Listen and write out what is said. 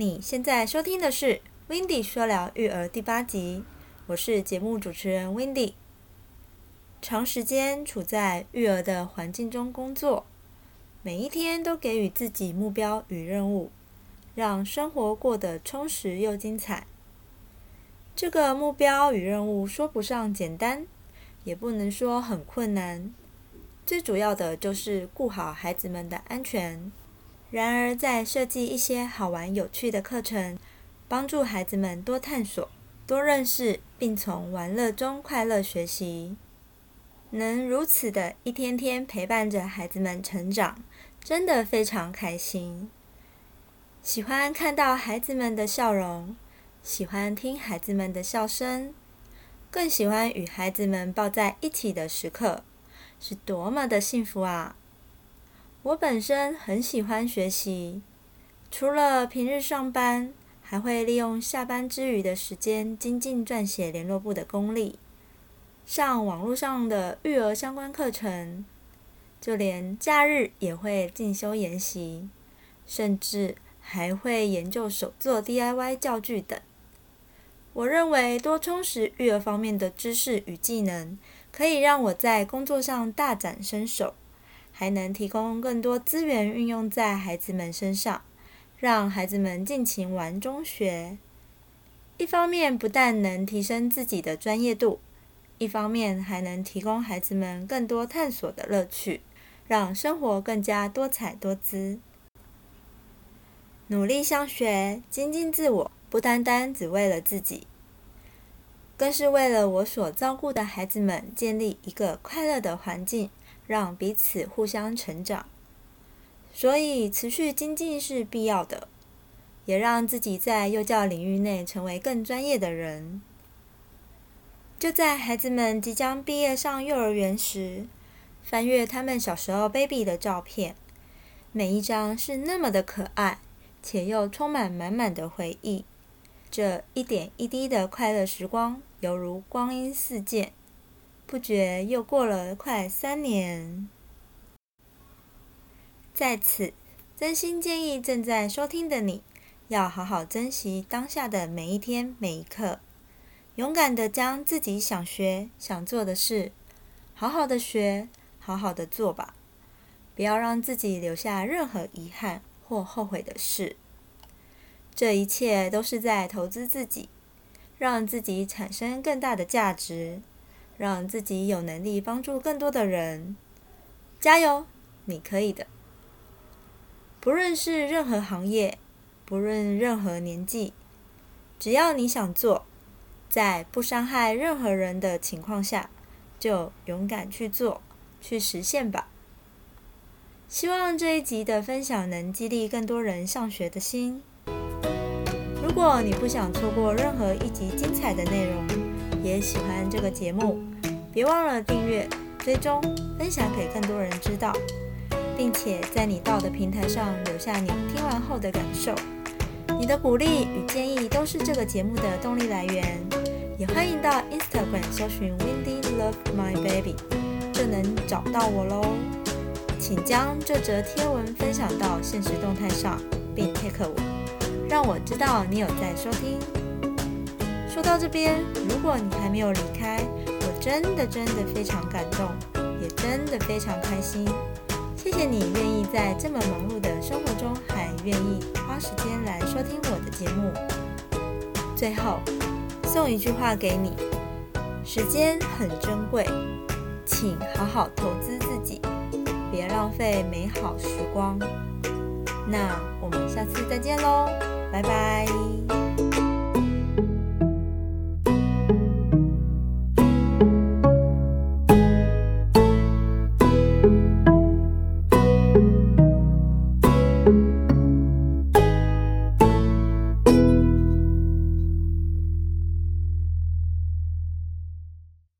你现在收听的是《w i n d y 说聊育儿》第八集，我是节目主持人 w i n d y 长时间处在育儿的环境中工作，每一天都给予自己目标与任务，让生活过得充实又精彩。这个目标与任务说不上简单，也不能说很困难。最主要的就是顾好孩子们的安全。然而，在设计一些好玩有趣的课程，帮助孩子们多探索、多认识，并从玩乐中快乐学习，能如此的一天天陪伴着孩子们成长，真的非常开心。喜欢看到孩子们的笑容，喜欢听孩子们的笑声，更喜欢与孩子们抱在一起的时刻，是多么的幸福啊！我本身很喜欢学习，除了平日上班，还会利用下班之余的时间精进撰写联络簿的功力，上网络上的育儿相关课程，就连假日也会进修研习，甚至还会研究手作 DIY 教具等。我认为多充实育儿方面的知识与技能，可以让我在工作上大展身手。还能提供更多资源运用在孩子们身上，让孩子们尽情玩中学。一方面不但能提升自己的专业度，一方面还能提供孩子们更多探索的乐趣，让生活更加多彩多姿。努力上学，精进自我，不单单只为了自己，更是为了我所照顾的孩子们建立一个快乐的环境。让彼此互相成长，所以持续精进是必要的，也让自己在幼教领域内成为更专业的人。就在孩子们即将毕业上幼儿园时，翻阅他们小时候 baby 的照片，每一张是那么的可爱，且又充满满满的回忆。这一点一滴的快乐时光，犹如光阴似箭。不觉又过了快三年，在此真心建议正在收听的你，要好好珍惜当下的每一天每一刻，勇敢的将自己想学想做的事，好好的学，好好的做吧，不要让自己留下任何遗憾或后悔的事。这一切都是在投资自己，让自己产生更大的价值。让自己有能力帮助更多的人，加油！你可以的。不论是任何行业，不论任何年纪，只要你想做，在不伤害任何人的情况下，就勇敢去做，去实现吧。希望这一集的分享能激励更多人上学的心。如果你不想错过任何一集精彩的内容，也喜欢这个节目。别忘了订阅、追踪、分享给更多人知道，并且在你到的平台上留下你听完后的感受。你的鼓励与建议都是这个节目的动力来源。也欢迎到 Instagram 搜寻 Windy Love My Baby，就能找到我喽。请将这则贴文分享到现实动态上，并 tag 我，让我知道你有在收听。说到这边，如果你还没有离开，真的真的非常感动，也真的非常开心。谢谢你愿意在这么忙碌的生活中，还愿意花时间来收听我的节目。最后送一句话给你：时间很珍贵，请好好投资自己，别浪费美好时光。那我们下次再见喽，拜拜。